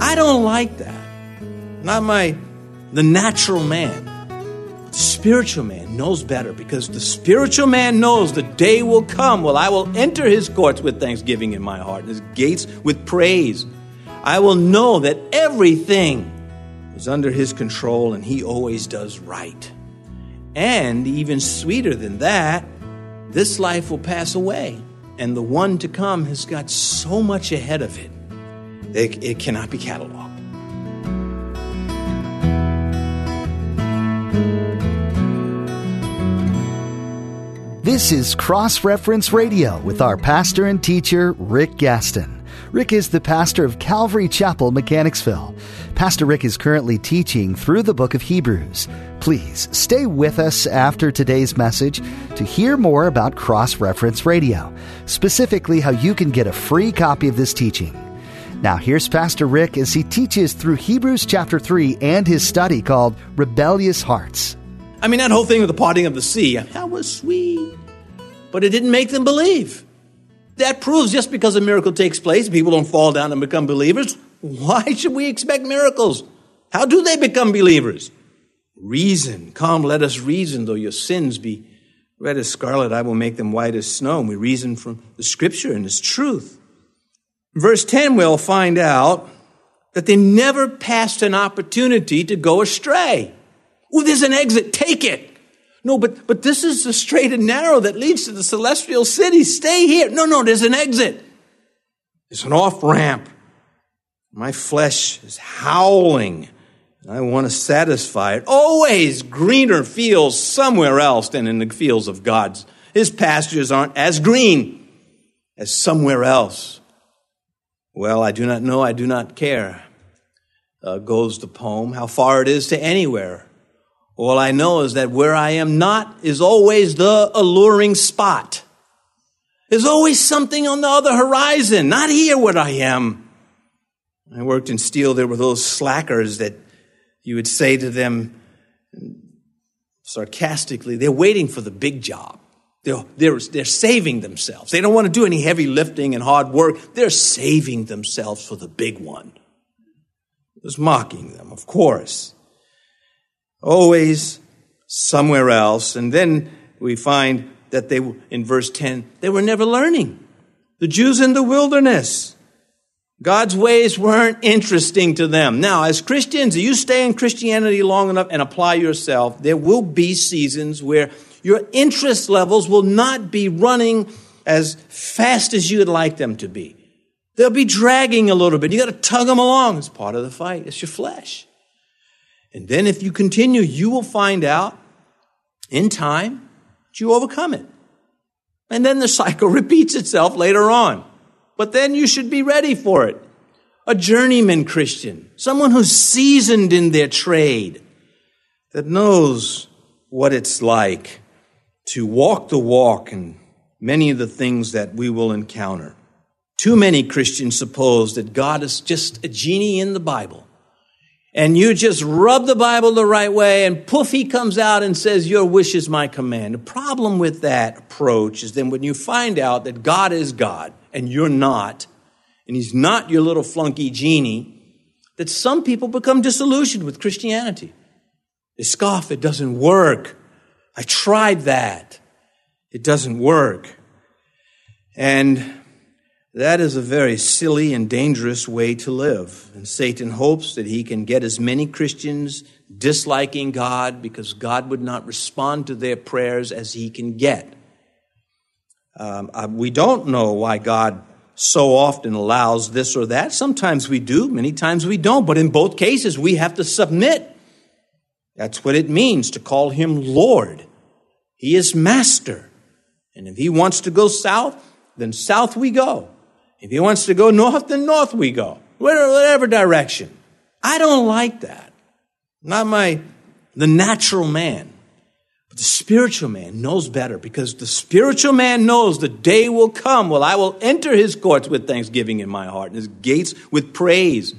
I don't like that. Not my, the natural man. The spiritual man knows better because the spiritual man knows the day will come when I will enter his courts with thanksgiving in my heart his gates with praise. I will know that everything is under his control and he always does right. And even sweeter than that, this life will pass away, and the one to come has got so much ahead of it, it, it cannot be cataloged. This is Cross Reference Radio with our pastor and teacher, Rick Gaston. Rick is the pastor of Calvary Chapel, Mechanicsville. Pastor Rick is currently teaching through the book of Hebrews. Please stay with us after today's message to hear more about Cross Reference Radio, specifically how you can get a free copy of this teaching. Now, here's Pastor Rick as he teaches through Hebrews chapter 3 and his study called Rebellious Hearts. I mean, that whole thing with the parting of the sea, that was sweet. But it didn't make them believe. That proves just because a miracle takes place, people don't fall down and become believers. Why should we expect miracles? How do they become believers? Reason. Come, let us reason, though your sins be red as scarlet, I will make them white as snow. And we reason from the scripture and its truth. Verse 10, we'll find out that they never passed an opportunity to go astray. Oh, there's an exit, take it. No, but, but this is the straight and narrow that leads to the celestial city. Stay here. No, no, there's an exit. There's an off ramp. My flesh is howling. And I want to satisfy it. Always greener fields somewhere else than in the fields of God's. His pastures aren't as green as somewhere else. Well, I do not know, I do not care, uh, goes the poem, how far it is to anywhere. All I know is that where I am not is always the alluring spot. There's always something on the other horizon, not here where I am. I worked in steel, there were those slackers that you would say to them sarcastically, they're waiting for the big job. They're, they're, they're saving themselves. They don't want to do any heavy lifting and hard work. They're saving themselves for the big one. It was mocking them, of course. Always somewhere else. And then we find that they, in verse 10, they were never learning. The Jews in the wilderness. God's ways weren't interesting to them. Now, as Christians, if you stay in Christianity long enough and apply yourself, there will be seasons where your interest levels will not be running as fast as you'd like them to be. They'll be dragging a little bit. You got to tug them along. It's part of the fight. It's your flesh. And then if you continue, you will find out in time that you overcome it. And then the cycle repeats itself later on but then you should be ready for it. A journeyman Christian, someone who's seasoned in their trade, that knows what it's like to walk the walk and many of the things that we will encounter. Too many Christians suppose that God is just a genie in the Bible. And you just rub the Bible the right way and poof, he comes out and says, Your wish is my command. The problem with that approach is then when you find out that God is God, and you're not, and he's not your little flunky genie, that some people become disillusioned with Christianity. They scoff, it doesn't work. I tried that. It doesn't work. And that is a very silly and dangerous way to live. And Satan hopes that he can get as many Christians disliking God because God would not respond to their prayers as he can get. Um, we don't know why God so often allows this or that. Sometimes we do, many times we don't. But in both cases, we have to submit. That's what it means to call him Lord. He is master. And if he wants to go south, then south we go. If he wants to go north, then north we go. Whatever direction. I don't like that. Not my, the natural man. But the spiritual man knows better because the spiritual man knows the day will come when I will enter his courts with thanksgiving in my heart and his gates with praise.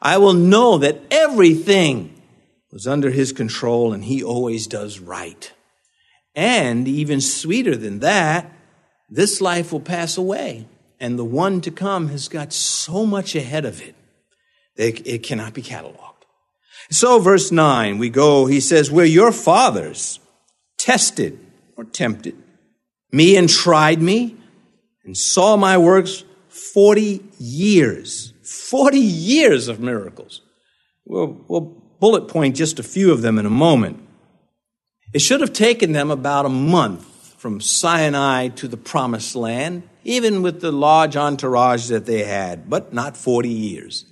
I will know that everything was under his control and he always does right. And even sweeter than that, this life will pass away and the one to come has got so much ahead of it that it cannot be cataloged. So, verse 9, we go, he says, Where your fathers tested or tempted me and tried me and saw my works 40 years. 40 years of miracles. We'll, we'll bullet point just a few of them in a moment. It should have taken them about a month from Sinai to the promised land, even with the large entourage that they had, but not 40 years.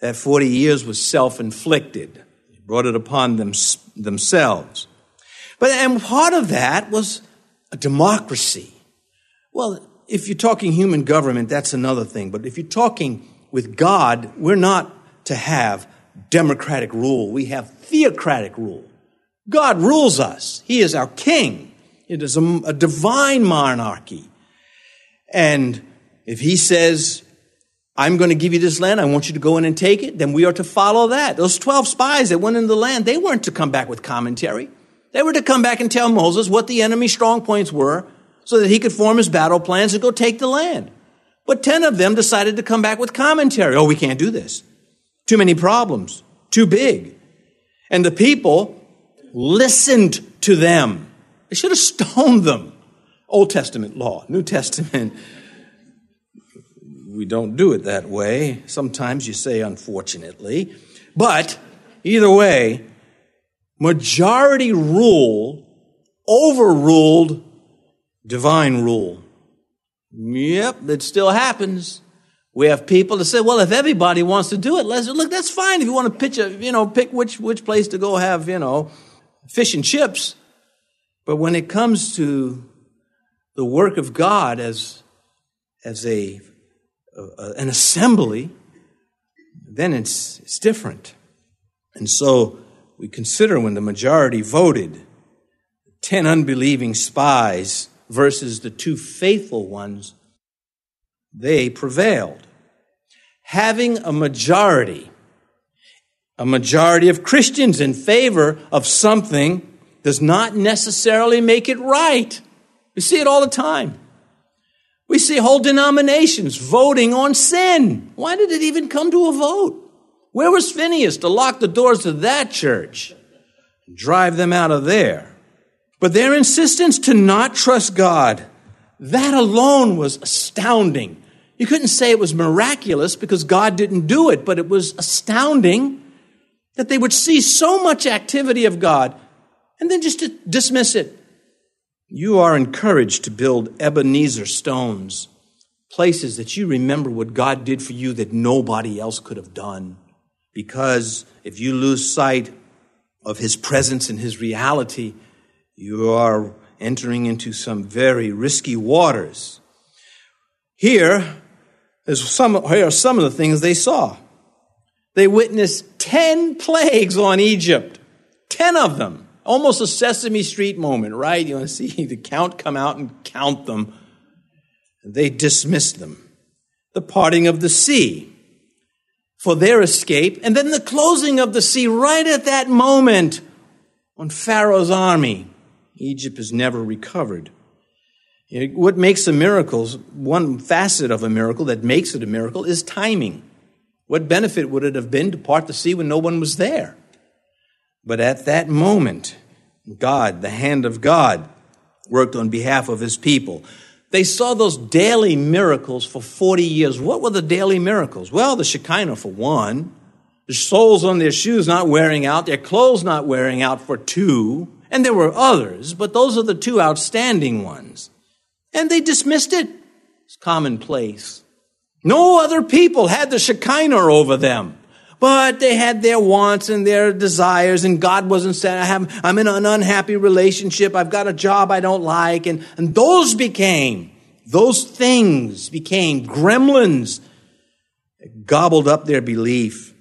That 40 years was self inflicted, they brought it upon them, themselves. But, and part of that was a democracy. Well, if you're talking human government, that's another thing. But if you're talking with God, we're not to have democratic rule. We have theocratic rule. God rules us. He is our king. It is a, a divine monarchy. And if he says, I'm going to give you this land. I want you to go in and take it. Then we are to follow that. Those 12 spies that went into the land, they weren't to come back with commentary. They were to come back and tell Moses what the enemy's strong points were so that he could form his battle plans and go take the land. But 10 of them decided to come back with commentary. Oh, we can't do this. Too many problems. Too big. And the people listened to them. They should have stoned them. Old Testament law, New Testament we don't do it that way. Sometimes you say unfortunately. But either way, majority rule overruled divine rule. Yep, it still happens. We have people that say, well, if everybody wants to do it, let's look, that's fine. If you want to pitch a, you know, pick which, which place to go have, you know, fish and chips. But when it comes to the work of God as, as a uh, an assembly, then it's, it's different. And so we consider when the majority voted 10 unbelieving spies versus the two faithful ones, they prevailed. Having a majority, a majority of Christians in favor of something does not necessarily make it right. We see it all the time. We see whole denominations voting on sin. Why did it even come to a vote? Where was Phineas to lock the doors to that church and drive them out of there? But their insistence to not trust God, that alone was astounding. You couldn't say it was miraculous because God didn't do it, but it was astounding that they would see so much activity of God and then just dismiss it. You are encouraged to build Ebenezer stones, places that you remember what God did for you that nobody else could have done. Because if you lose sight of His presence and His reality, you are entering into some very risky waters. Here, is some, here are some of the things they saw. They witnessed 10 plagues on Egypt, 10 of them. Almost a Sesame Street moment, right? You want to see the count come out and count them. They dismissed them. The parting of the sea for their escape, and then the closing of the sea right at that moment on Pharaoh's army. Egypt has never recovered. What makes a miracle, one facet of a miracle that makes it a miracle, is timing. What benefit would it have been to part the sea when no one was there? But at that moment, God, the hand of God, worked on behalf of his people. They saw those daily miracles for 40 years. What were the daily miracles? Well, the Shekinah for one, the soles on their shoes not wearing out, their clothes not wearing out for two, and there were others, but those are the two outstanding ones. And they dismissed it. It's commonplace. No other people had the Shekinah over them. But they had their wants and their desires, and God wasn't saying, I have, I'm in an unhappy relationship, I've got a job I don't like, and, and those became, those things became gremlins that gobbled up their belief,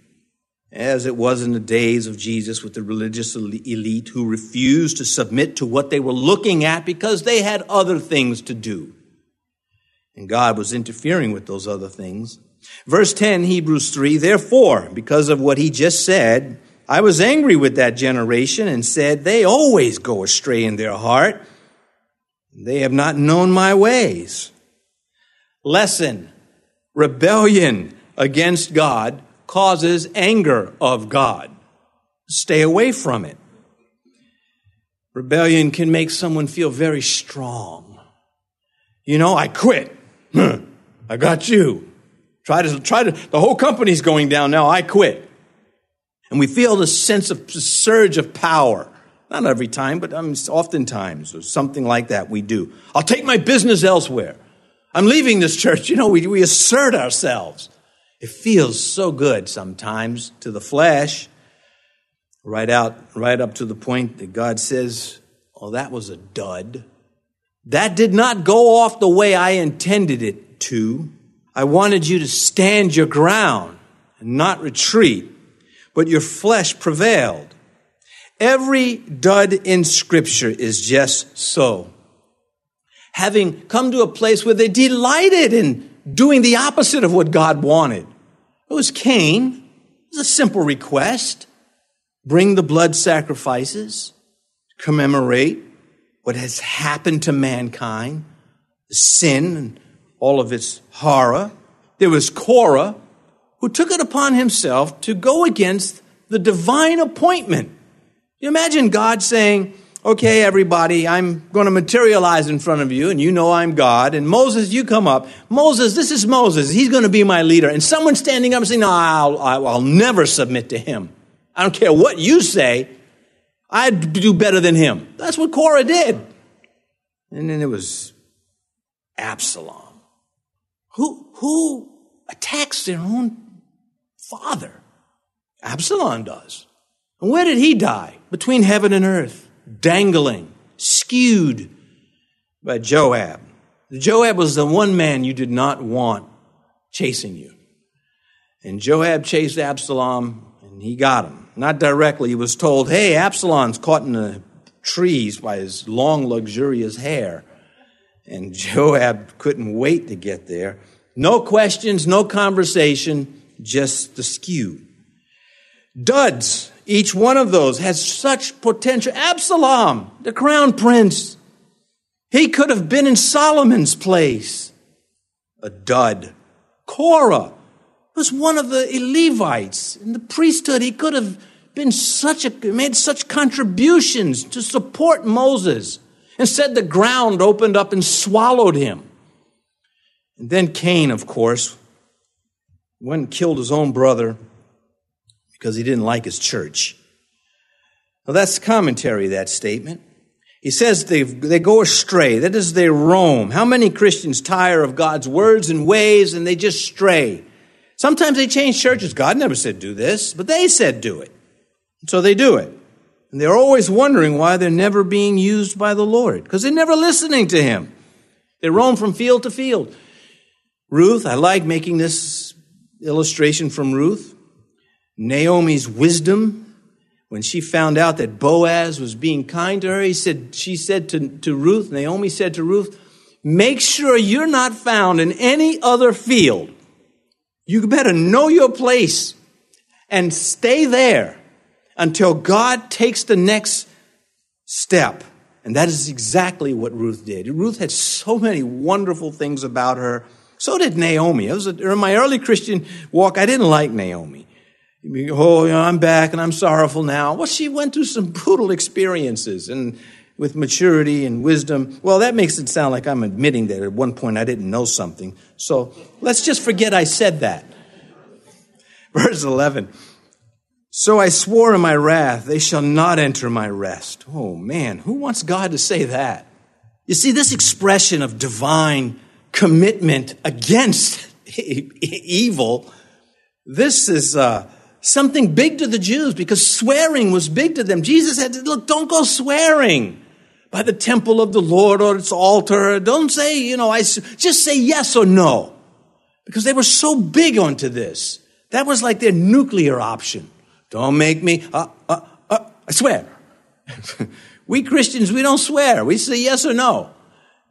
as it was in the days of Jesus with the religious elite who refused to submit to what they were looking at because they had other things to do. And God was interfering with those other things. Verse 10, Hebrews 3, therefore, because of what he just said, I was angry with that generation and said, They always go astray in their heart. They have not known my ways. Lesson. Rebellion against God causes anger of God. Stay away from it. Rebellion can make someone feel very strong. You know, I quit. I got you. Try to, try to, the whole company's going down now. I quit. And we feel this sense of surge of power. Not every time, but um, oftentimes, or something like that we do. I'll take my business elsewhere. I'm leaving this church. You know, we, we assert ourselves. It feels so good sometimes to the flesh, right out, right up to the point that God says, Oh, that was a dud. That did not go off the way I intended it to. I wanted you to stand your ground and not retreat, but your flesh prevailed. Every dud in Scripture is just so. Having come to a place where they delighted in doing the opposite of what God wanted. It was Cain. It was a simple request. Bring the blood sacrifices, commemorate what has happened to mankind, the sin and all of its horror. There was Korah, who took it upon himself to go against the divine appointment you imagine God saying, okay, everybody, I'm going to materialize in front of you, and you know I'm God. And Moses, you come up. Moses, this is Moses. He's going to be my leader. And someone standing up and saying, no, I'll, I'll never submit to him. I don't care what you say. I'd do better than him. That's what Korah did. And then it was Absalom. Who, who attacks their own father? Absalom does. And where did he die? Between heaven and earth, dangling, skewed by Joab. Joab was the one man you did not want chasing you. And Joab chased Absalom and he got him. Not directly. He was told, hey, Absalom's caught in the trees by his long, luxurious hair. And Joab couldn't wait to get there. No questions, no conversation, just the skew. Duds each one of those has such potential. Absalom, the crown prince, he could have been in Solomon's place. A dud. Korah was one of the Levites in the priesthood. He could have been such a, made such contributions to support Moses. Instead, the ground opened up and swallowed him. And then Cain, of course, went and killed his own brother because he didn't like his church. Now, that's commentary, that statement. He says they, they go astray. That is, they roam. How many Christians tire of God's words and ways and they just stray? Sometimes they change churches. God never said do this, but they said do it. So they do it. And they're always wondering why they're never being used by the Lord because they're never listening to Him. They roam from field to field. Ruth, I like making this illustration from Ruth. Naomi's wisdom when she found out that Boaz was being kind to her. He said, she said to, to Ruth, Naomi said to Ruth, make sure you're not found in any other field. You better know your place and stay there until God takes the next step. And that is exactly what Ruth did. Ruth had so many wonderful things about her. So did Naomi. It was a, in my early Christian walk, I didn't like Naomi. Oh, you know, I'm back and I'm sorrowful now. Well, she went through some brutal experiences and with maturity and wisdom. Well, that makes it sound like I'm admitting that at one point I didn't know something. So let's just forget I said that. Verse 11. So I swore in my wrath, they shall not enter my rest. Oh man, who wants God to say that? You see, this expression of divine commitment against evil, this is, uh, something big to the Jews because swearing was big to them. Jesus said, look, don't go swearing by the temple of the Lord or its altar. Don't say, you know, I just say yes or no because they were so big onto this. That was like their nuclear option. Don't make me, uh, uh, uh, I swear. we Christians, we don't swear. We say yes or no.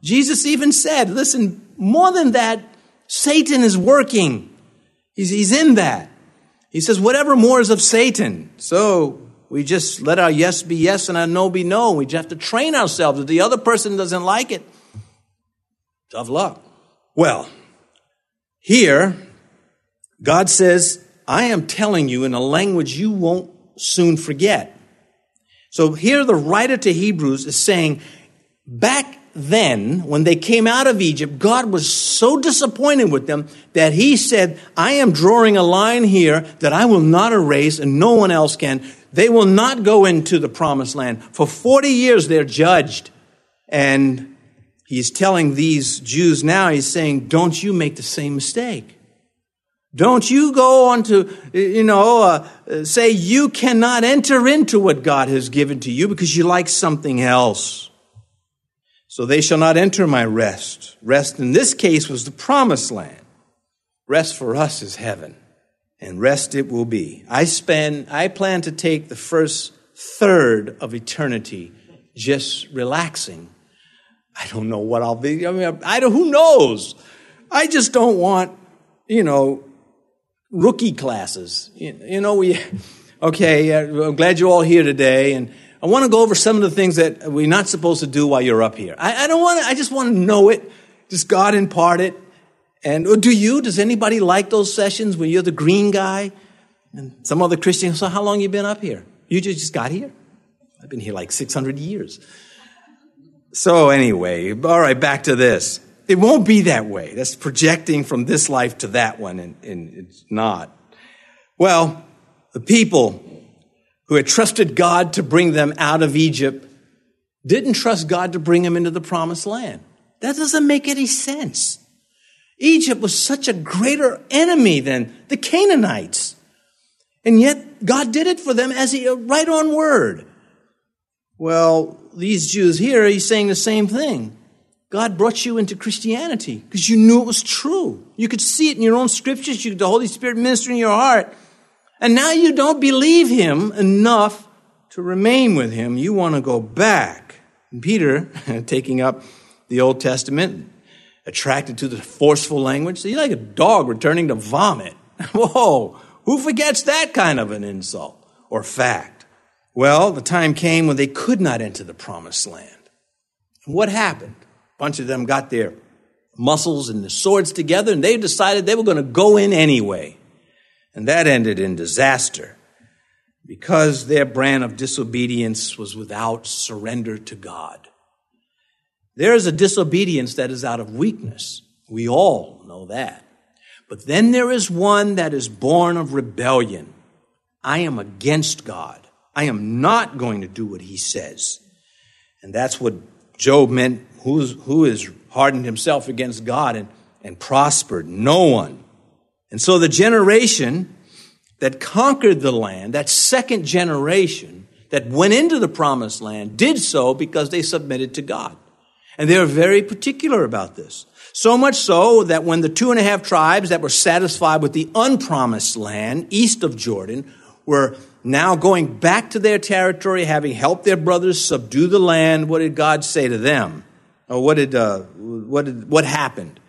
Jesus even said, listen, more than that, Satan is working. He's, he's in that. He says, whatever more is of Satan. So we just let our yes be yes and our no be no. We just have to train ourselves. If the other person doesn't like it, tough luck. Well, Here, God says, I am telling you in a language you won't soon forget. So here the writer to Hebrews is saying, back then, when they came out of Egypt, God was so disappointed with them that he said, I am drawing a line here that I will not erase and no one else can. They will not go into the promised land. For 40 years they're judged. And he's telling these Jews now, he's saying, don't you make the same mistake. Don't you go on to, you know, uh, say you cannot enter into what God has given to you because you like something else. So they shall not enter my rest. Rest in this case was the promised land. Rest for us is heaven, and rest it will be. I spend, I plan to take the first third of eternity just relaxing. I don't know what I'll be. I mean, I don't, who knows? I just don't want, you know, rookie classes. You, you know, we, okay, I'm glad you're all here today. And I want to go over some of the things that we're not supposed to do while you're up here. I, I don't want to, I just want to know it. Just God impart it. And do you? Does anybody like those sessions when you're the green guy? And some other Christians, so how long you been up here? You just, just got here? I've been here like 600 years. So anyway, all right, back to this. It won't be that way. That's projecting from this life to that one, and, and it's not. Well, the people who had trusted God to bring them out of Egypt didn't trust God to bring them into the promised land. That doesn't make any sense. Egypt was such a greater enemy than the Canaanites. And yet God did it for them as he right on word. Well, these Jews here, he's saying the same thing. God brought you into Christianity because you knew it was true. You could see it in your own scriptures. You, the Holy Spirit minister in your heart. And now you don't believe him enough to remain with him. You want to go back. And Peter, taking up the Old Testament, attracted to the forceful language, so you're like a dog returning to vomit. Whoa, who forgets that kind of an insult or fact? Well, the time came when they could not enter the promised land. What happened? Bunch of them got their muscles and the swords together and they decided they were going to go in anyway. And that ended in disaster because their brand of disobedience was without surrender to God. There is a disobedience that is out of weakness. We all know that. But then there is one that is born of rebellion. I am against God. I am not going to do what he says. And that's what Job meant who's, who has hardened himself against God and, and prospered? No one. And so the generation that conquered the land, that second generation that went into the promised land, did so because they submitted to God. And they were very particular about this. So much so that when the two and a half tribes that were satisfied with the unpromised land east of Jordan were now going back to their territory, having helped their brothers subdue the land, what did God say to them? Or what did, uh, what did, what happened?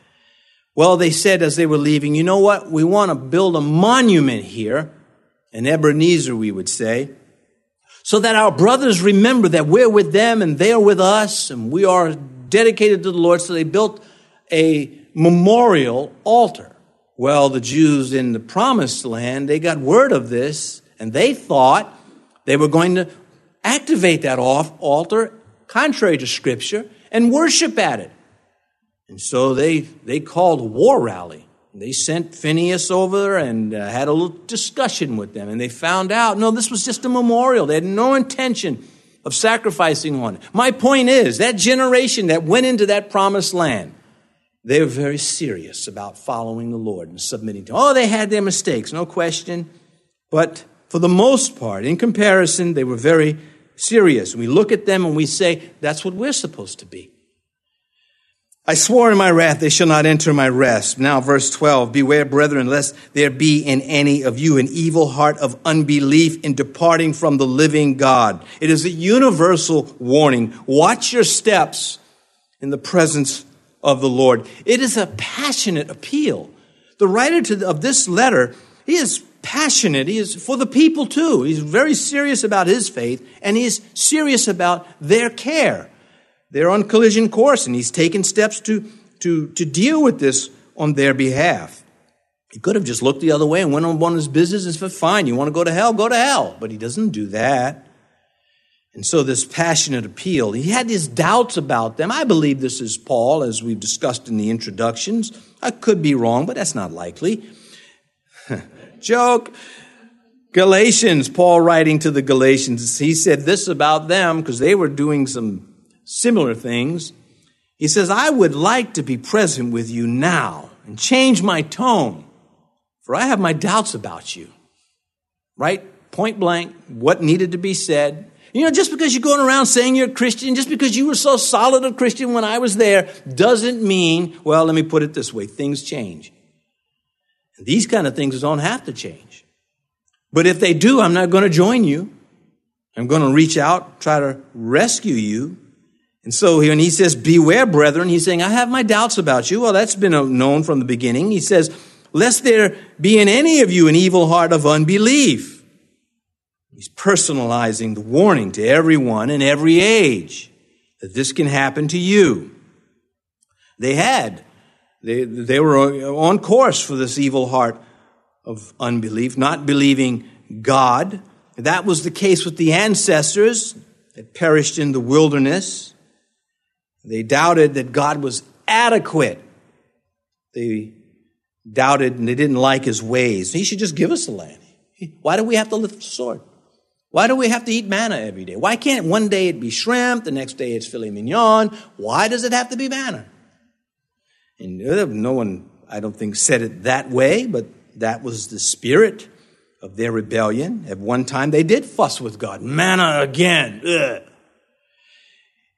Well, they said as they were leaving, you know what? We want to build a monument here, an Ebenezer, we would say, so that our brothers remember that we're with them and they're with us and we are dedicated to the Lord. So they built a memorial altar. Well, the Jews in the promised land, they got word of this and they thought they were going to activate that altar contrary to scripture and worship at it. And so they, they called a war rally. They sent Phineas over and uh, had a little discussion with them. And they found out, no, this was just a memorial. They had no intention of sacrificing one. My point is, that generation that went into that promised land, they were very serious about following the Lord and submitting to. Oh, they had their mistakes, no question. But for the most part, in comparison, they were very serious. We look at them and we say, that's what we're supposed to be. I swore in my wrath, they shall not enter my rest. Now, verse 12, beware, brethren, lest there be in any of you an evil heart of unbelief in departing from the living God. It is a universal warning. Watch your steps in the presence of the Lord. It is a passionate appeal. The writer to, of this letter, he is passionate. He is for the people too. He's very serious about his faith and he's serious about their care. They're on collision course, and he's taken steps to, to, to deal with this on their behalf. He could have just looked the other way and went on one of his business and said, fine, you want to go to hell, go to hell. But he doesn't do that. And so this passionate appeal, he had his doubts about them. I believe this is Paul, as we've discussed in the introductions. I could be wrong, but that's not likely. Joke. Galatians, Paul writing to the Galatians, he said this about them because they were doing some similar things. He says, I would like to be present with you now and change my tone, for I have my doubts about you. Right? Point blank, what needed to be said. You know, just because you're going around saying you're a Christian, just because you were so solid a Christian when I was there, doesn't mean, well, let me put it this way things change. And these kind of things don't have to change. But if they do, I'm not going to join you. I'm going to reach out, try to rescue you. And so when he says, Beware, brethren, he's saying, I have my doubts about you. Well, that's been uh, known from the beginning. He says, Lest there be in any of you an evil heart of unbelief. He's personalizing the warning to everyone in every age that this can happen to you. They had. They, they were on course for this evil heart of unbelief, not believing God. That was the case with the ancestors that perished in the wilderness. They doubted that God was adequate. They doubted and they didn't like his ways. He should just give us the land. Why do we have to lift the sword? Why do we have to eat manna every day? Why can't one day it be shrimp, the next day it's filet mignon? Why does it have to be manna? And no one, I don't think, said it that way, but that was the spirit of their rebellion. At one time, they did fuss with God. Manna again. Ugh.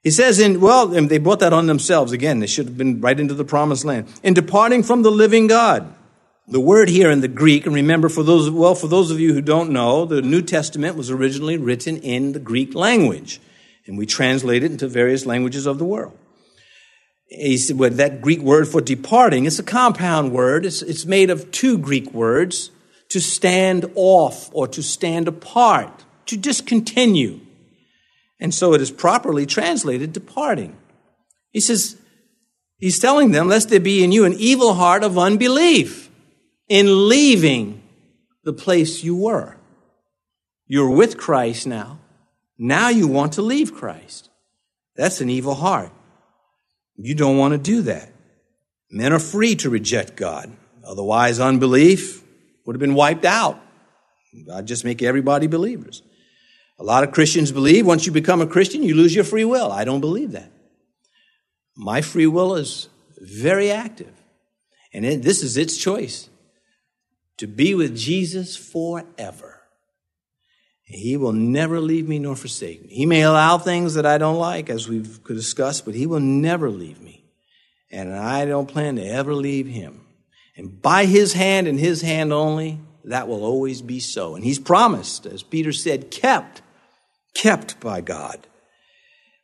He says in, well, they brought that on themselves again. They should have been right into the promised land. In departing from the living God. The word here in the Greek, and remember for those, well, for those of you who don't know, the New Testament was originally written in the Greek language. And we translate it into various languages of the world he said, well, that Greek word for departing, it's a compound word. It's, it's made of two Greek words to stand off or to stand apart, to discontinue. And so it is properly translated departing. He says, he's telling them, lest there be in you an evil heart of unbelief in leaving the place you were. You're with Christ now. Now you want to leave Christ. That's an evil heart. You don't want to do that. Men are free to reject God. Otherwise, unbelief would have been wiped out. God just make everybody believers. A lot of Christians believe once you become a Christian, you lose your free will. I don't believe that. My free will is very active. And it, this is its choice to be with Jesus forever. He will never leave me nor forsake me. He may allow things that I don't like, as we've discussed, but He will never leave me. And I don't plan to ever leave Him. And by His hand and His hand only, that will always be so. And He's promised, as Peter said, kept, kept by God.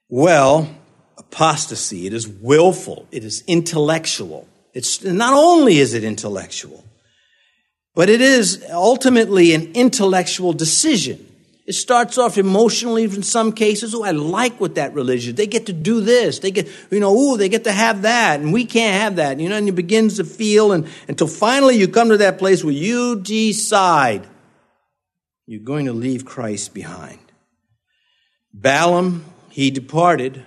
Well, apostasy, it is willful, it is intellectual. It's not only is it intellectual, but it is ultimately an intellectual decision. It starts off emotionally in some cases. Oh, I like what that religion. They get to do this. They get, you know, oh, they get to have that, and we can't have that. You know, and it begins to feel, and until finally you come to that place where you decide you're going to leave Christ behind. Balaam, he departed,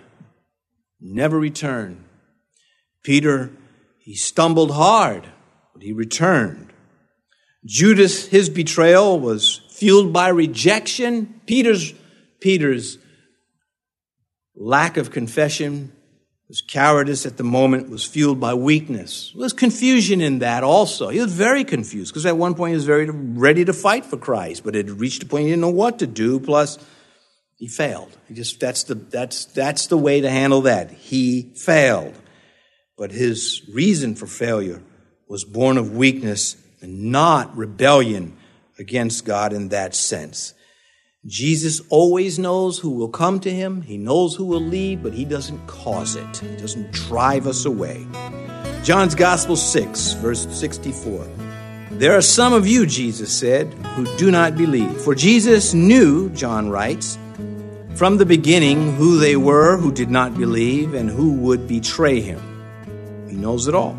never returned. Peter, he stumbled hard, but he returned. Judas, his betrayal was fueled by rejection. Peter's, Peter's lack of confession, his cowardice at the moment was fueled by weakness. There was confusion in that also. He was very confused because at one point he was very ready to fight for Christ, but it reached a point he didn't know what to do. Plus, he failed. He just that's the that's that's the way to handle that. He failed, but his reason for failure was born of weakness and not rebellion against God in that sense. Jesus always knows who will come to him. He knows who will leave, but he doesn't cause it. He doesn't drive us away. John's Gospel 6, verse 64. There are some of you, Jesus said, who do not believe. For Jesus knew, John writes, from the beginning who they were who did not believe and who would betray him. He knows it all.